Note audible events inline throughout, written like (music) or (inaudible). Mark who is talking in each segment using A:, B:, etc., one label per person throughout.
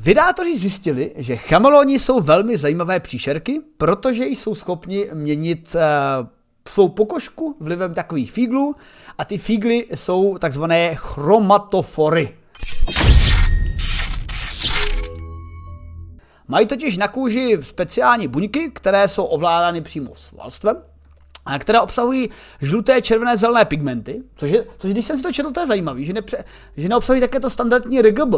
A: Vydátoři zjistili, že chameloni jsou velmi zajímavé příšerky, protože jsou schopni měnit uh, svou pokožku vlivem takových fíglů a ty fígly jsou takzvané chromatofory. Mají totiž na kůži speciální buňky, které jsou ovládány přímo svalstvem, a které obsahují žluté, červené, zelené pigmenty, což, je, což když jsem si to četl, to je zajímavé, že, nepře, že neobsahují také to standardní RGB,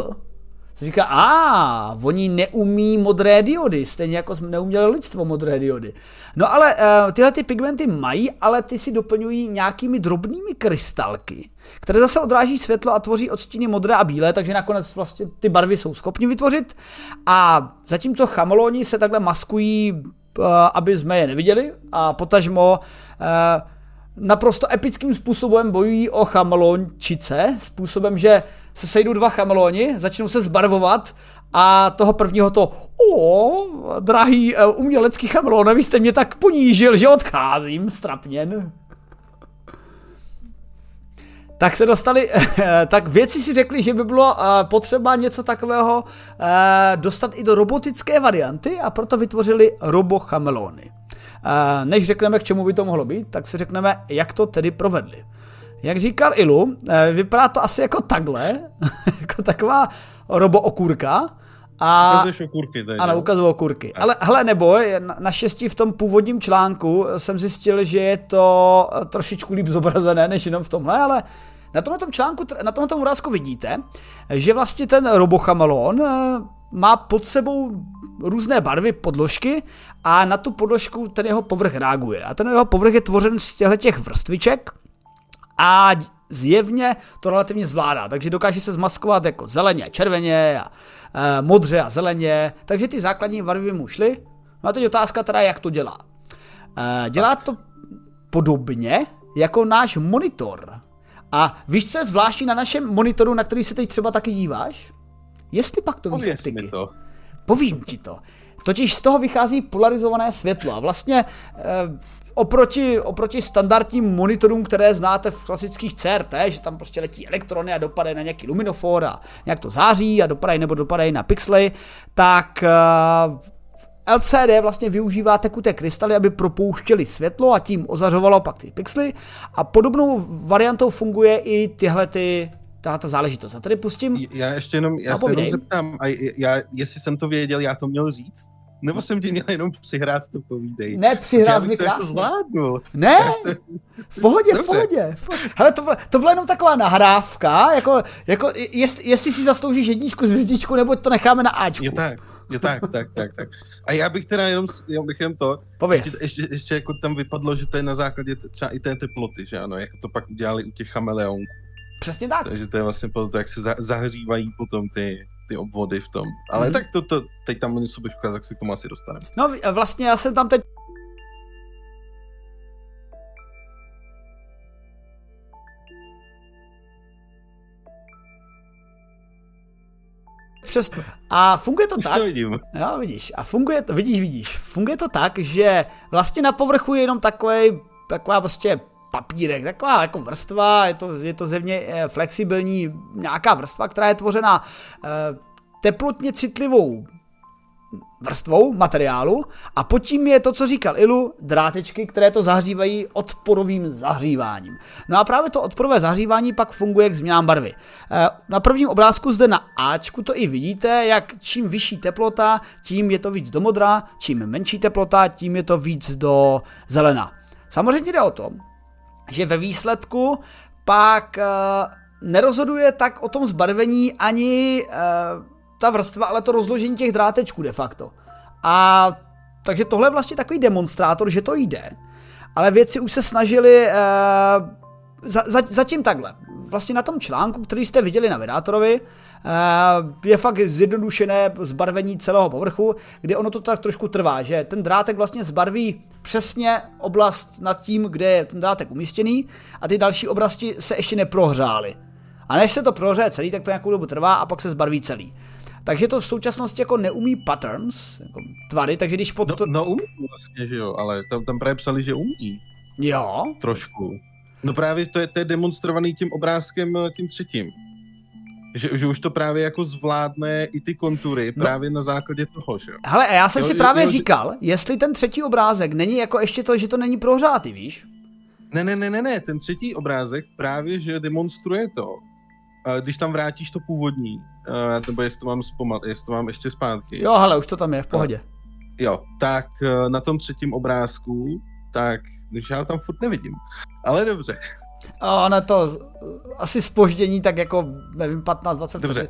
A: se říká, a oni neumí modré diody, stejně jako jsme neuměli lidstvo modré diody. No ale uh, tyhle ty pigmenty mají, ale ty si doplňují nějakými drobnými krystalky, které zase odráží světlo a tvoří odstíny modré a bílé, takže nakonec vlastně ty barvy jsou schopni vytvořit. A zatímco chameloni se takhle maskují, uh, aby jsme je neviděli a potažmo uh, naprosto epickým způsobem bojují o chamelončice, způsobem, že se sejdou dva chameloni, začnou se zbarvovat a toho prvního to, o, drahý uh, umělecký chamelon, vy jste mě tak ponížil, že odcházím, strapněn. tak se dostali, (laughs) tak věci si řekli, že by bylo uh, potřeba něco takového uh, dostat i do robotické varianty a proto vytvořili robochamelony. Než řekneme, k čemu by to mohlo být, tak si řekneme, jak to tedy provedli. Jak říkal Ilu, eh, vypadá to asi jako takhle, (laughs) jako taková robookurka.
B: A, Ukazuješ okurky tady.
A: Ano, ukazuju okurky. Ale hele, neboj, naštěstí v tom původním článku jsem zjistil, že je to eh, trošičku líp zobrazené, než jenom v tomhle, ale na tomhle článku, na tomhle obrázku vidíte, že vlastně ten robochamelon eh, má pod sebou různé barvy podložky a na tu podložku ten jeho povrch reaguje. A ten jeho povrch je tvořen z těchto těch vrstviček, a zjevně to relativně zvládá, takže dokáže se zmaskovat jako zeleně, červeně a e, modře a zeleně, takže ty základní barvy mu šly. No a teď otázka teda, jak to dělá. E, dělá to podobně jako náš monitor. A víš, co je zvláštní na našem monitoru, na který se teď třeba taky díváš? Jestli pak to víš optiky. To. Povím ti to. Totiž z toho vychází polarizované světlo a vlastně e, Oproti, oproti standardním monitorům, které znáte v klasických CRT, že tam prostě letí elektrony a dopadají na nějaký luminofor a nějak to září a dopadají nebo dopadají na pixely, tak eh, LCD vlastně využívá tekuté krystaly, aby propouštěli světlo a tím ozařovalo pak ty pixely a podobnou variantou funguje i tyhle ty tahle ta záležitost. A tady pustím...
B: Já ještě jenom, já se jenom zeptám, a já, jestli jsem to věděl, já to měl říct? Nebo jsem ti měl jenom přihrát to povídej.
A: Ne, přihrát mi krásně.
B: To zvládl.
A: Ne, (laughs) v pohodě, v pohodě. Hele, to, to byla jenom taková nahrávka, jako, jako jest, jestli si zasloužíš jedničku z hvězdičku, nebo to necháme na Ačku.
B: Je tak, je tak, tak, tak, tak. A já bych teda jenom, jenom bych jen to,
A: Pověz.
B: Ještě, ještě, ještě, jako tam vypadlo, že to je na základě třeba i té teploty, že ano, jak to pak udělali u těch chameleonků.
A: Přesně tak.
B: Takže to je vlastně to, jak se zahřívají potom ty, ty obvody v tom. Ale mm. tak to, to, teď tam něco bych ukázal, tak si k tomu asi dostaneme.
A: No vlastně já jsem tam teď Přesně. A funguje to Už (laughs) tak.
B: To vidím.
A: Jo, vidíš. A funguje to, vidíš, vidíš. Funguje to tak, že vlastně na povrchu je jenom takový, taková prostě papírek, taková jako vrstva, je to, je to zevně eh, flexibilní nějaká vrstva, která je tvořena eh, teplotně citlivou vrstvou materiálu a pod tím je to, co říkal Ilu, drátečky, které to zahřívají odporovým zahříváním. No a právě to odporové zahřívání pak funguje k změnám barvy. Eh, na prvním obrázku zde na Ačku to i vidíte, jak čím vyšší teplota, tím je to víc do modra, čím menší teplota, tím je to víc do zelena. Samozřejmě jde o to, že ve výsledku pak uh, nerozhoduje tak o tom zbarvení ani uh, ta vrstva, ale to rozložení těch drátečků de facto. A takže tohle je vlastně takový demonstrátor, že to jde. Ale věci už se snažili uh, za, za, zatím takhle. Vlastně na tom článku, který jste viděli na Vydátorovi, eh, je fakt zjednodušené zbarvení celého povrchu, kde ono to tak trošku trvá, že ten drátek vlastně zbarví přesně oblast nad tím, kde je ten drátek umístěný a ty další oblasti se ještě neprohřály. A než se to prohřeje celý, tak to nějakou dobu trvá a pak se zbarví celý. Takže to v současnosti jako neumí patterns, jako tvary, takže když pod...
B: No, no umí vlastně, že jo, ale tam, tam právě psali, že umí.
A: Jo?
B: Trošku. No právě to je, to je demonstrovaný tím obrázkem, eh, tím třetím. Že, že už to právě jako zvládne i ty kontury no. právě na základě toho, že jo.
A: Hele, a já jsem jo, si právě jo, říkal, jestli ten třetí obrázek není jako ještě to, že to není prohřátý, víš?
B: Ne, ne, ne, ne, ne, ten třetí obrázek právě, že demonstruje to, když tam vrátíš to původní, nebo jestli to mám zpomal, jestli to mám ještě zpátky.
A: Jo, hele, už to tam je, v pohodě.
B: Jo, tak na tom třetím obrázku, tak, když já tam furt nevidím, ale dobře.
A: A na to asi spoždění tak jako, nevím, 15-20 Dobře,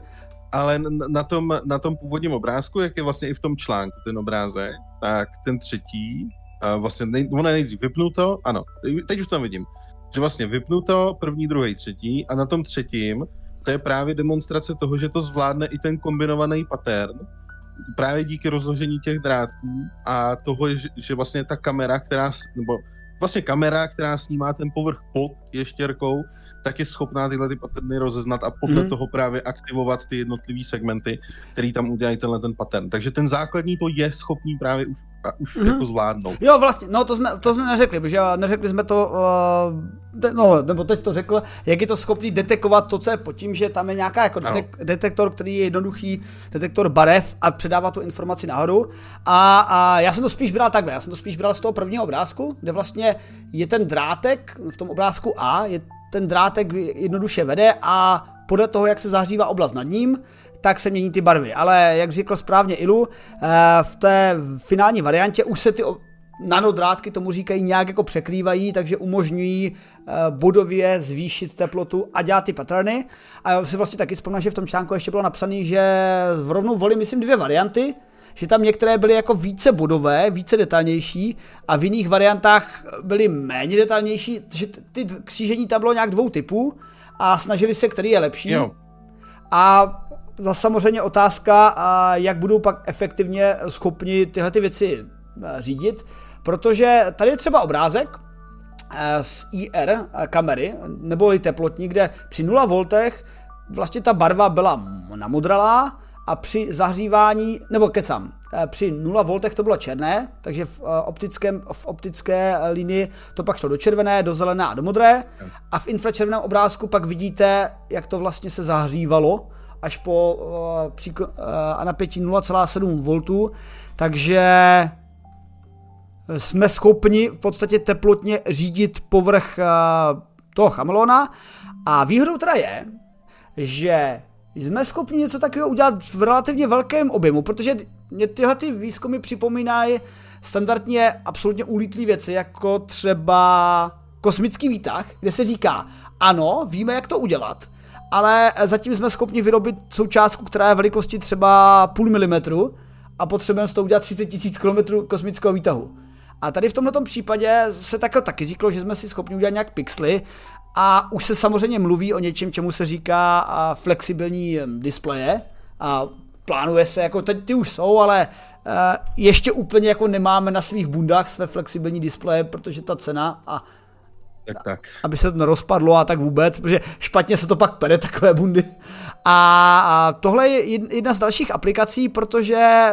B: ale na tom, na tom původním obrázku, jak je vlastně i v tom článku ten obrázek, tak ten třetí, vlastně nej, ono nejdřív vypnuto, ano, teď už tam vidím, že vlastně vypnuto první, druhý, třetí a na tom třetím to je právě demonstrace toho, že to zvládne i ten kombinovaný pattern, právě díky rozložení těch drátků a toho, že, že vlastně ta kamera, která, nebo vlastně kamera, která snímá ten povrch pod ještěrkou, tak je schopná tyhle ty paterny rozeznat a podle mm. toho právě aktivovat ty jednotlivé segmenty, který tam udělají tenhle ten pattern. Takže ten základní to je schopný právě už, a už mm. jako zvládnout.
A: Jo, vlastně, no to jsme, to jsme neřekli, protože neřekli jsme to, uh, no, nebo teď to řekl, jak je to schopný detekovat to, co je pod tím, že tam je nějaká jako detek, detektor, který je jednoduchý, detektor barev a předává tu informaci nahoru. A, a já jsem to spíš bral takhle, já jsem to spíš bral z toho prvního obrázku, kde vlastně je ten drátek v tom obrázku A, je ten drátek jednoduše vede a podle toho, jak se zahřívá oblast nad ním, tak se mění ty barvy. Ale jak řekl správně Ilu, eh, v té finální variantě už se ty nanodrátky tomu říkají nějak jako překrývají, takže umožňují eh, bodově zvýšit teplotu a dělat ty patrny. A já si vlastně taky vzpomínám, že v tom článku ještě bylo napsané, že rovnou volím, myslím, dvě varianty, že tam některé byly jako více bodové, více detailnější a v jiných variantách byly méně detailnější, že ty křížení tam bylo nějak dvou typů a snažili se, který je lepší. Jo. A za samozřejmě otázka, jak budou pak efektivně schopni tyhle ty věci eh, řídit, protože tady je třeba obrázek eh, z IR kamery, neboli teplotní, kde při 0 voltech vlastně ta barva byla namodralá a při zahřívání, nebo kecam, eh, při 0 voltech to bylo černé, takže v, optickém, v optické linii to pak šlo do červené, do zelené a do modré. A v infračerveném obrázku pak vidíte, jak to vlastně se zahřívalo až po příko, uh, a napětí 0,7 V, takže jsme schopni v podstatě teplotně řídit povrch toho chamelona a výhodou teda je, že jsme schopni něco takového udělat v relativně velkém objemu, protože mě tyhle ty výzkumy připomínají standardně absolutně ulítlé věci, jako třeba kosmický výtah, kde se říká, ano, víme, jak to udělat, ale zatím jsme schopni vyrobit součástku, která je velikosti třeba půl milimetru a potřebujeme z toho udělat 30 tisíc kilometrů kosmického výtahu. A tady v tomto případě se tak, taky říkalo, že jsme si schopni udělat nějak pixely a už se samozřejmě mluví o něčem, čemu se říká flexibilní displeje a plánuje se, jako teď ty už jsou, ale ještě úplně jako nemáme na svých bundách své flexibilní displeje, protože ta cena a
B: tak, tak.
A: aby se to nerozpadlo a tak vůbec, protože špatně se to pak pere takové bundy. A, a tohle je jedna z dalších aplikací, protože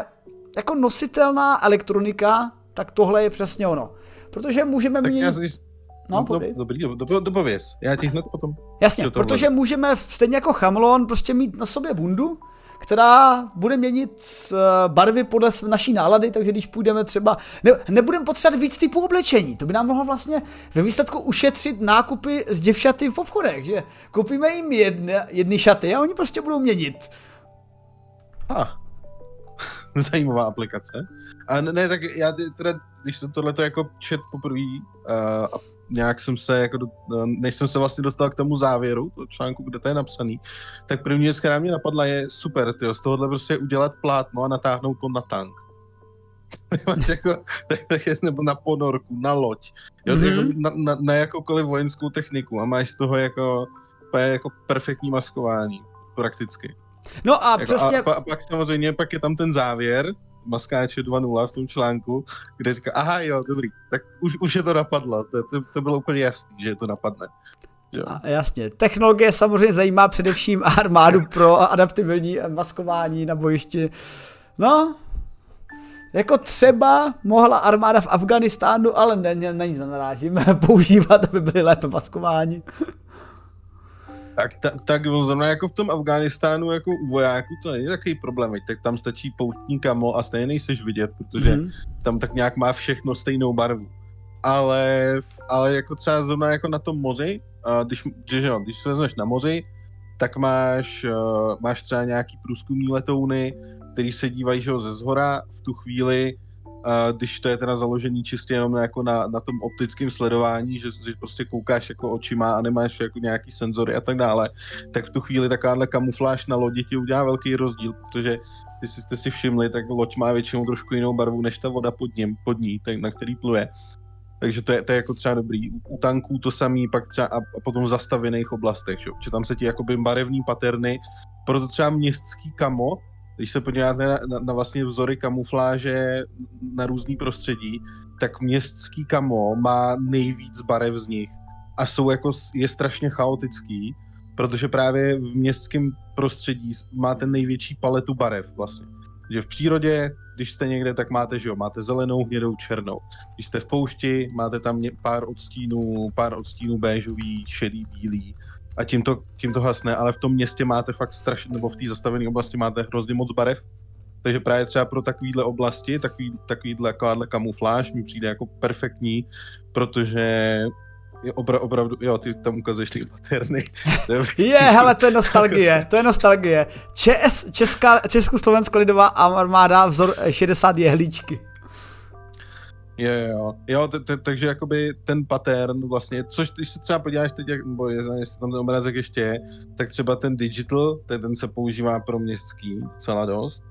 A: jako nositelná elektronika, tak tohle je přesně ono. Protože můžeme tak mít... Já
B: No, do, dobrý, do, do, dopověz. Já ti hned potom...
A: Jasně, protože můžeme stejně jako Chameleon prostě mít na sobě bundu, která bude měnit uh, barvy podle naší nálady, takže když půjdeme třeba, ne, nebudeme potřebovat víc typů oblečení, to by nám mohlo vlastně ve výsledku ušetřit nákupy z děvšaty v obchodech, že koupíme jim jedny, jedny šaty a oni prostě budou měnit.
B: Ah, (laughs) zajímavá aplikace. A ne, tak já teda, když to tohle jako čet poprvé uh, a nějak jsem se, jako do, než jsem se vlastně dostal k tomu závěru, to článku, kde to je napsaný, tak první věc, která mě napadla, je super, tyjo, z tohohle prostě udělat plátno a natáhnout to na tank. (laughs) jako, tak, tak je, nebo na ponorku, na loď, jo, mm-hmm. jako na, na, na jakoukoliv vojenskou techniku a máš z toho jako, jako perfektní maskování, prakticky.
A: No a jako, přesně...
B: A, a pak samozřejmě, pak je tam ten závěr, Maskáče 2.0 v tom článku, kde říká, aha jo, dobrý, tak už, už je to napadlo, to, to, to bylo úplně jasný, že to napadne.
A: Jo. A jasně. Technologie samozřejmě zajímá především armádu pro adaptibilní maskování na bojišti. No, jako třeba mohla armáda v Afganistánu, ale ne, ne, na nic nenarážím, (laughs) používat, aby byly lépe maskováni.
B: Tak, ta, tak zrovna jako v tom Afghánistánu jako u vojáků to není takový problém, tak tam stačí poutní kamo a stejně nejseš vidět, protože mm-hmm. tam tak nějak má všechno stejnou barvu. Ale, ale jako třeba zrovna jako na tom moři, když, když, jo, když se vezmeš na moři, tak máš, uh, máš třeba nějaký průzkumní letouny, který se dívají že ze zhora v tu chvíli, když to je teda založený čistě jenom na, jako na, na tom optickém sledování, že, že prostě koukáš jako očima a nemáš jako nějaký senzory a tak dále, tak v tu chvíli takováhle kamufláž na lodi ti udělá velký rozdíl, protože když jste si všimli, tak loď má většinou trošku jinou barvu než ta voda pod, ním, pod ní, tak, na který pluje. Takže to je, to je jako třeba dobrý. U tanků to samý, pak třeba a, a potom v zastavěných oblastech, že, tam se ti jakoby barevný paterny, proto třeba městský kamo, když se podíváte na, na, na vlastně vzory kamufláže na různý prostředí, tak městský kamo má nejvíc barev z nich a jsou jako, je strašně chaotický, protože právě v městském prostředí máte největší paletu barev vlastně. Že v přírodě když jste někde, tak máte, že jo, máte zelenou, hnědou, černou. Když jste v poušti, máte tam pár odstínů, pár odstínů béžový, šedý, bílý a tím to, tím to hasne, ale v tom městě máte fakt strašně, nebo v té zastavené oblasti máte hrozně moc barev, takže právě třeba pro takovýhle oblasti, takový, takovýhle, takováhle kamufláž mi přijde jako perfektní, protože je obra, opravdu, jo, ty tam ukazuješ ty paterny. (laughs)
A: je, hele, to je nostalgie, to je nostalgie. ČS, Česká, Československá lidová armáda vzor 60 jehlíčky.
B: Jo, jo, jo, t- t- takže jakoby ten pattern vlastně, což když se třeba podíváš teď, jak, nebo je, jestli tam ten obrázek ještě je, tak třeba ten digital, ten, ten se používá pro městský celá dost.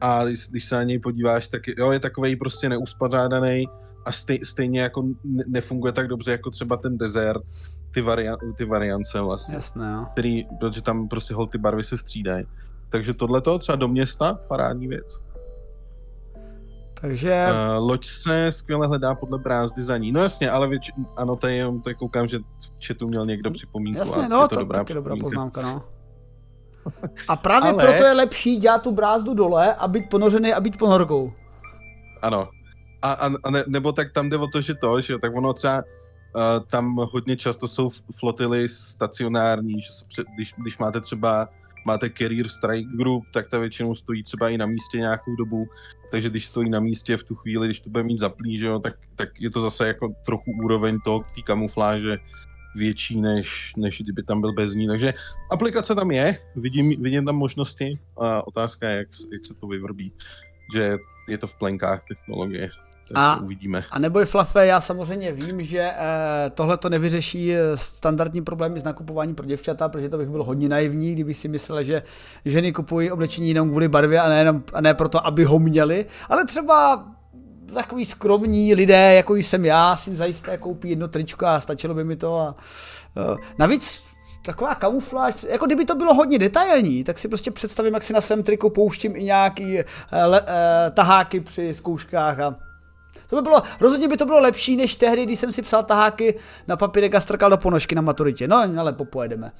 B: A když, když se na něj podíváš, tak jo, je takový prostě neuspořádaný, a stej, stejně jako nefunguje tak dobře jako třeba ten desert, ty, varian, ty variance vlastně.
A: Jasné, jo.
B: Který, protože tam prostě hol ty barvy se střídají. Takže tohle to třeba do města, parádní věc.
A: Takže...
B: Uh, loď se skvěle hledá podle brázdy za ní. No jasně, ale věč... ano, je jenom, to koukám, že v chatu měl někdo připomínku.
A: Jasně, no, je to, to dobrá, dobrá poznámka, no. (laughs) A právě ale... proto je lepší dělat tu brázdu dole a být ponořený a být ponorkou.
B: Ano, a, a, a ne, nebo tak tam jde o to, že to, že tak ono třeba uh, tam hodně často jsou flotily stacionární, že se před, když, když máte třeba máte Career Strike Group, tak ta většinou stojí třeba i na místě nějakou dobu, takže když stojí na místě v tu chvíli, když to bude mít zaplý, že jo, tak, tak je to zase jako trochu úroveň toho, té kamufláže větší, než, než kdyby tam byl bez ní. Takže aplikace tam je, vidím, vidím tam možnosti a otázka je, jak, jak se to vyvrbí. Že je to v plenkách technologie a, uvidíme.
A: A neboj Flafe, já samozřejmě vím, že eh, tohle to nevyřeší eh, standardní problémy s nakupováním pro děvčata, protože to bych byl hodně naivní, kdybych si myslel, že ženy kupují oblečení jenom kvůli barvě a ne, jenom, a ne proto, aby ho měli, ale třeba takový skromní lidé, jako jsem já, si zajisté koupí jedno tričko a stačilo by mi to. A, uh, navíc taková kamufláž, jako kdyby to bylo hodně detailní, tak si prostě představím, jak si na svém triku pouštím i nějaký uh, le, uh, taháky při zkouškách a to by bylo, rozhodně by to bylo lepší, než tehdy, když jsem si psal taháky na papírek a strkal do ponožky na maturitě. No, ale popojedeme.